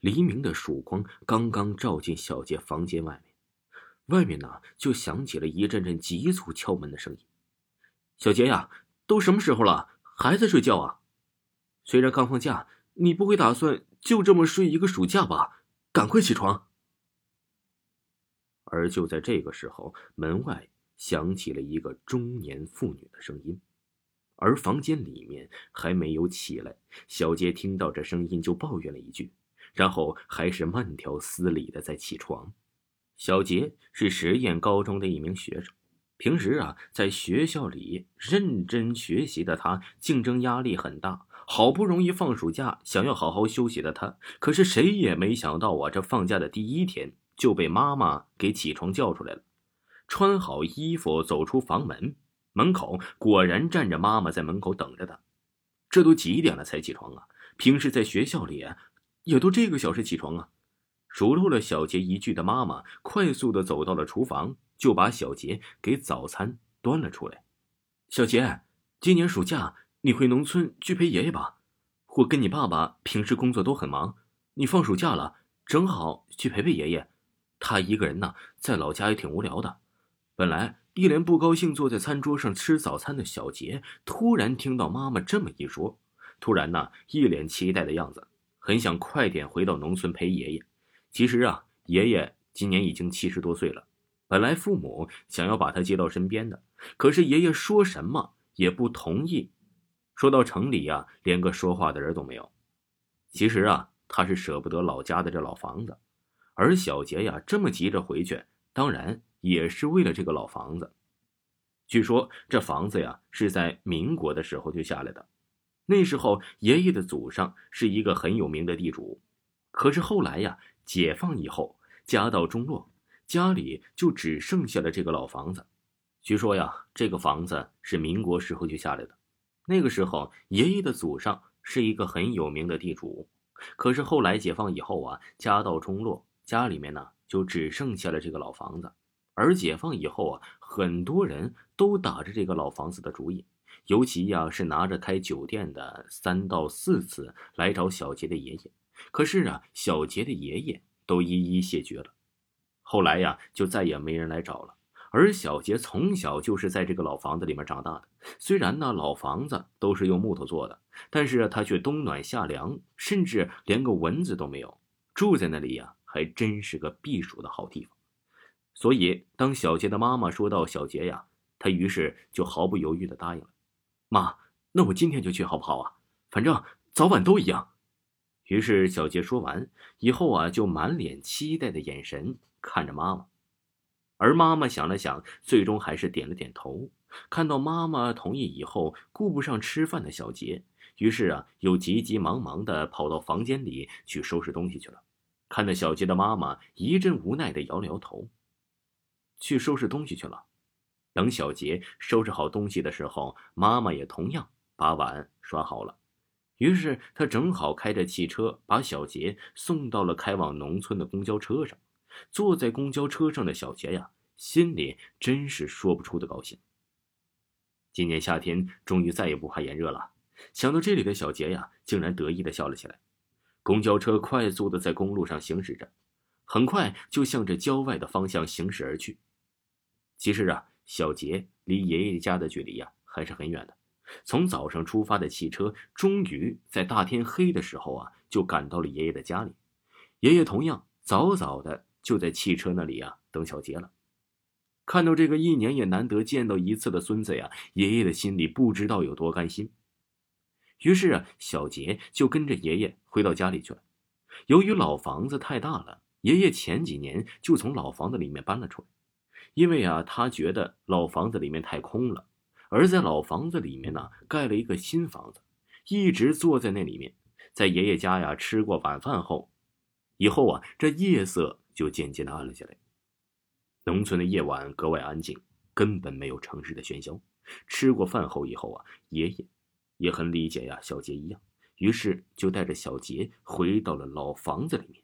黎明的曙光刚刚照进小杰房间外面，外面呢就响起了一阵阵急促敲门的声音。小杰呀，都什么时候了，还在睡觉啊？虽然刚放假，你不会打算就这么睡一个暑假吧？赶快起床！而就在这个时候，门外响起了一个中年妇女的声音，而房间里面还没有起来，小杰听到这声音就抱怨了一句。然后还是慢条斯理的在起床。小杰是实验高中的一名学生，平时啊在学校里认真学习的他，竞争压力很大。好不容易放暑假，想要好好休息的他，可是谁也没想到啊，这放假的第一天就被妈妈给起床叫出来了。穿好衣服走出房门，门口果然站着妈妈在门口等着他。这都几点了才起床啊？平时在学校里。也都这个小时起床啊！数落了小杰一句的妈妈，快速的走到了厨房，就把小杰给早餐端了出来。小杰，今年暑假你回农村去陪爷爷吧？我跟你爸爸平时工作都很忙，你放暑假了，正好去陪陪爷爷。他一个人呢，在老家也挺无聊的。本来一脸不高兴坐在餐桌上吃早餐的小杰，突然听到妈妈这么一说，突然呢，一脸期待的样子。很想快点回到农村陪爷爷。其实啊，爷爷今年已经七十多岁了。本来父母想要把他接到身边的，可是爷爷说什么也不同意。说到城里呀，连个说话的人都没有。其实啊，他是舍不得老家的这老房子。而小杰呀，这么急着回去，当然也是为了这个老房子。据说这房子呀，是在民国的时候就下来的。那时候，爷爷的祖上是一个很有名的地主，可是后来呀，解放以后，家道中落，家里就只剩下了这个老房子。据说呀，这个房子是民国时候就下来的。那个时候，爷爷的祖上是一个很有名的地主，可是后来解放以后啊，家道中落，家里面呢就只剩下了这个老房子。而解放以后啊，很多人都打着这个老房子的主意。尤其呀，是拿着开酒店的三到四次来找小杰的爷爷，可是啊，小杰的爷爷都一一谢绝了。后来呀，就再也没人来找了。而小杰从小就是在这个老房子里面长大的，虽然呢老房子都是用木头做的，但是他却冬暖夏凉，甚至连个蚊子都没有。住在那里呀，还真是个避暑的好地方。所以，当小杰的妈妈说到小杰呀，他于是就毫不犹豫地答应了。妈，那我今天就去好不好啊？反正早晚都一样。于是小杰说完以后啊，就满脸期待的眼神看着妈妈。而妈妈想了想，最终还是点了点头。看到妈妈同意以后，顾不上吃饭的小杰，于是啊，又急急忙忙的跑到房间里去收拾东西去了。看着小杰的妈妈一阵无奈的摇了摇头，去收拾东西去了。等小杰收拾好东西的时候，妈妈也同样把碗刷好了。于是他正好开着汽车把小杰送到了开往农村的公交车上。坐在公交车上的小杰呀，心里真是说不出的高兴。今年夏天终于再也不怕炎热了。想到这里的小杰呀，竟然得意的笑了起来。公交车快速的在公路上行驶着，很快就向着郊外的方向行驶而去。其实啊。小杰离爷爷家的距离呀还是很远的。从早上出发的汽车，终于在大天黑的时候啊，就赶到了爷爷的家里。爷爷同样早早的就在汽车那里啊等小杰了。看到这个一年也难得见到一次的孙子呀，爷爷的心里不知道有多甘心。于是啊，小杰就跟着爷爷回到家里去了。由于老房子太大了，爷爷前几年就从老房子里面搬了出来。因为啊，他觉得老房子里面太空了，而在老房子里面呢，盖了一个新房子，一直坐在那里面。在爷爷家呀吃过晚饭后，以后啊，这夜色就渐渐的暗了下来。农村的夜晚格外安静，根本没有城市的喧嚣。吃过饭后以后啊，爷爷也很理解呀，小杰一样，于是就带着小杰回到了老房子里面，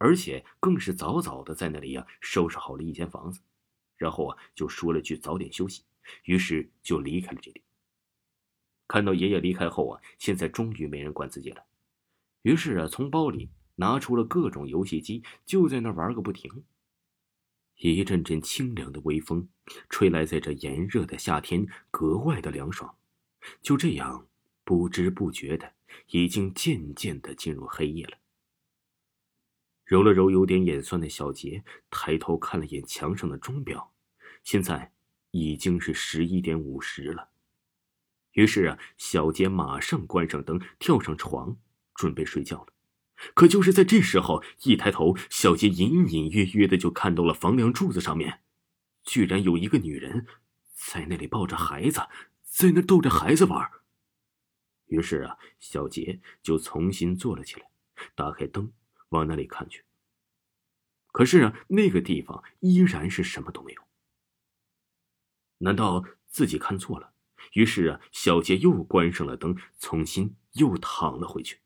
而且更是早早的在那里呀收拾好了一间房子，然后啊就说了句早点休息，于是就离开了这里。看到爷爷离开后啊，现在终于没人管自己了，于是啊从包里。拿出了各种游戏机，就在那玩个不停。一阵阵清凉的微风吹来，在这炎热的夏天格外的凉爽。就这样，不知不觉的，已经渐渐的进入黑夜了。揉了揉有点眼酸的小杰，抬头看了眼墙上的钟表，现在已经是十一点五十了。于是啊，小杰马上关上灯，跳上床，准备睡觉了。可就是在这时候，一抬头，小杰隐隐约约的就看到了房梁柱子上面，居然有一个女人，在那里抱着孩子，在那逗着孩子玩。于是啊，小杰就重新坐了起来，打开灯，往那里看去。可是啊，那个地方依然是什么都没有。难道自己看错了？于是啊，小杰又关上了灯，重新又躺了回去。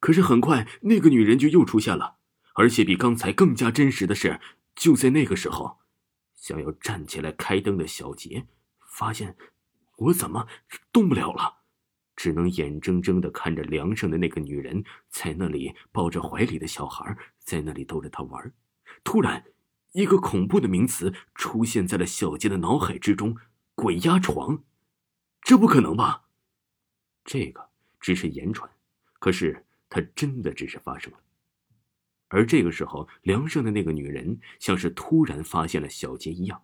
可是很快，那个女人就又出现了，而且比刚才更加真实的是，就在那个时候，想要站起来开灯的小杰，发现我怎么动不了了，只能眼睁睁的看着梁上的那个女人在那里抱着怀里的小孩，在那里逗着他玩。突然，一个恐怖的名词出现在了小杰的脑海之中：鬼压床。这不可能吧？这个只是言传，可是。他真的只是发生了，而这个时候，梁上的那个女人像是突然发现了小杰一样，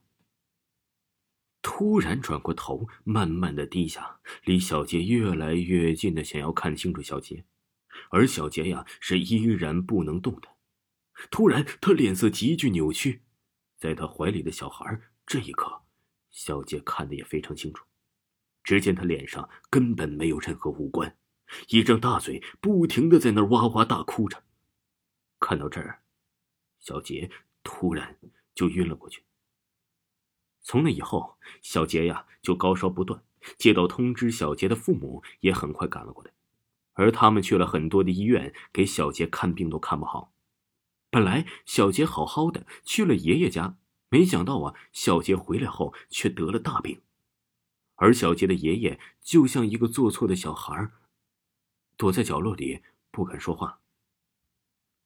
突然转过头，慢慢的低下，离小杰越来越近的想要看清楚小杰，而小杰呀是依然不能动的。突然，他脸色急剧扭曲，在他怀里的小孩，这一刻，小杰看得也非常清楚，只见他脸上根本没有任何五官。一张大嘴不停的在那哇哇大哭着，看到这儿，小杰突然就晕了过去。从那以后，小杰呀就高烧不断，接到通知，小杰的父母也很快赶了过来，而他们去了很多的医院，给小杰看病都看不好。本来小杰好好的去了爷爷家，没想到啊，小杰回来后却得了大病，而小杰的爷爷就像一个做错的小孩躲在角落里不敢说话，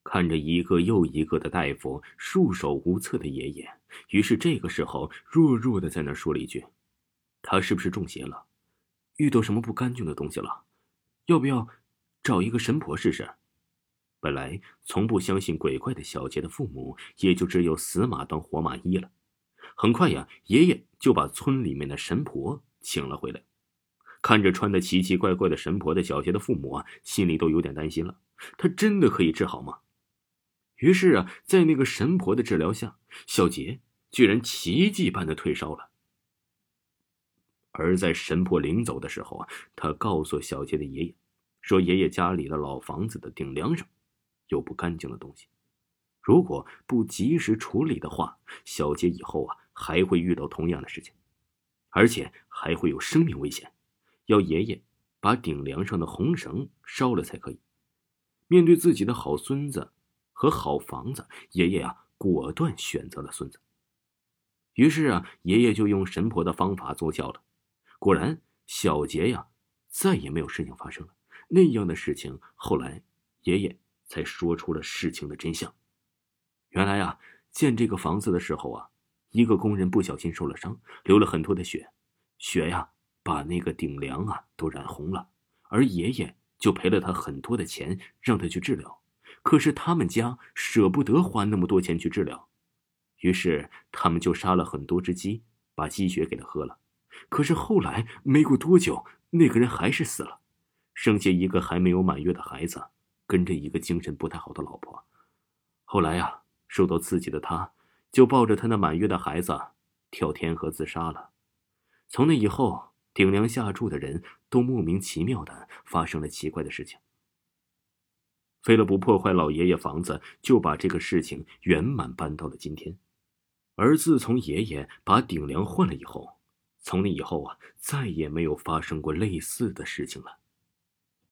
看着一个又一个的大夫束手无策的爷爷，于是这个时候弱弱的在那说了一句：“他是不是中邪了？遇到什么不干净的东西了？要不要找一个神婆试试？”本来从不相信鬼怪的小杰的父母，也就只有死马当活马医了。很快呀，爷爷就把村里面的神婆请了回来。看着穿的奇奇怪怪的神婆的小杰的父母啊，心里都有点担心了。他真的可以治好吗？于是啊，在那个神婆的治疗下，小杰居然奇迹般的退烧了。而在神婆临走的时候啊，他告诉小杰的爷爷，说爷爷家里的老房子的顶梁上有不干净的东西，如果不及时处理的话，小杰以后啊还会遇到同样的事情，而且还会有生命危险。要爷爷把顶梁上的红绳烧了才可以。面对自己的好孙子和好房子，爷爷啊果断选择了孙子。于是啊，爷爷就用神婆的方法奏效了。果然，小杰呀再也没有事情发生了。那样的事情，后来爷爷才说出了事情的真相。原来啊，建这个房子的时候啊，一个工人不小心受了伤，流了很多的血，血呀。把那个顶梁啊都染红了，而爷爷就赔了他很多的钱，让他去治疗。可是他们家舍不得花那么多钱去治疗，于是他们就杀了很多只鸡，把鸡血给他喝了。可是后来没过多久，那个人还是死了，剩下一个还没有满月的孩子，跟着一个精神不太好的老婆。后来呀，受到刺激的他，就抱着他那满月的孩子跳天河自杀了。从那以后。顶梁下柱的人都莫名其妙的发生了奇怪的事情。为了不破坏老爷爷房子，就把这个事情圆满搬到了今天。而自从爷爷把顶梁换了以后，从那以后啊，再也没有发生过类似的事情了。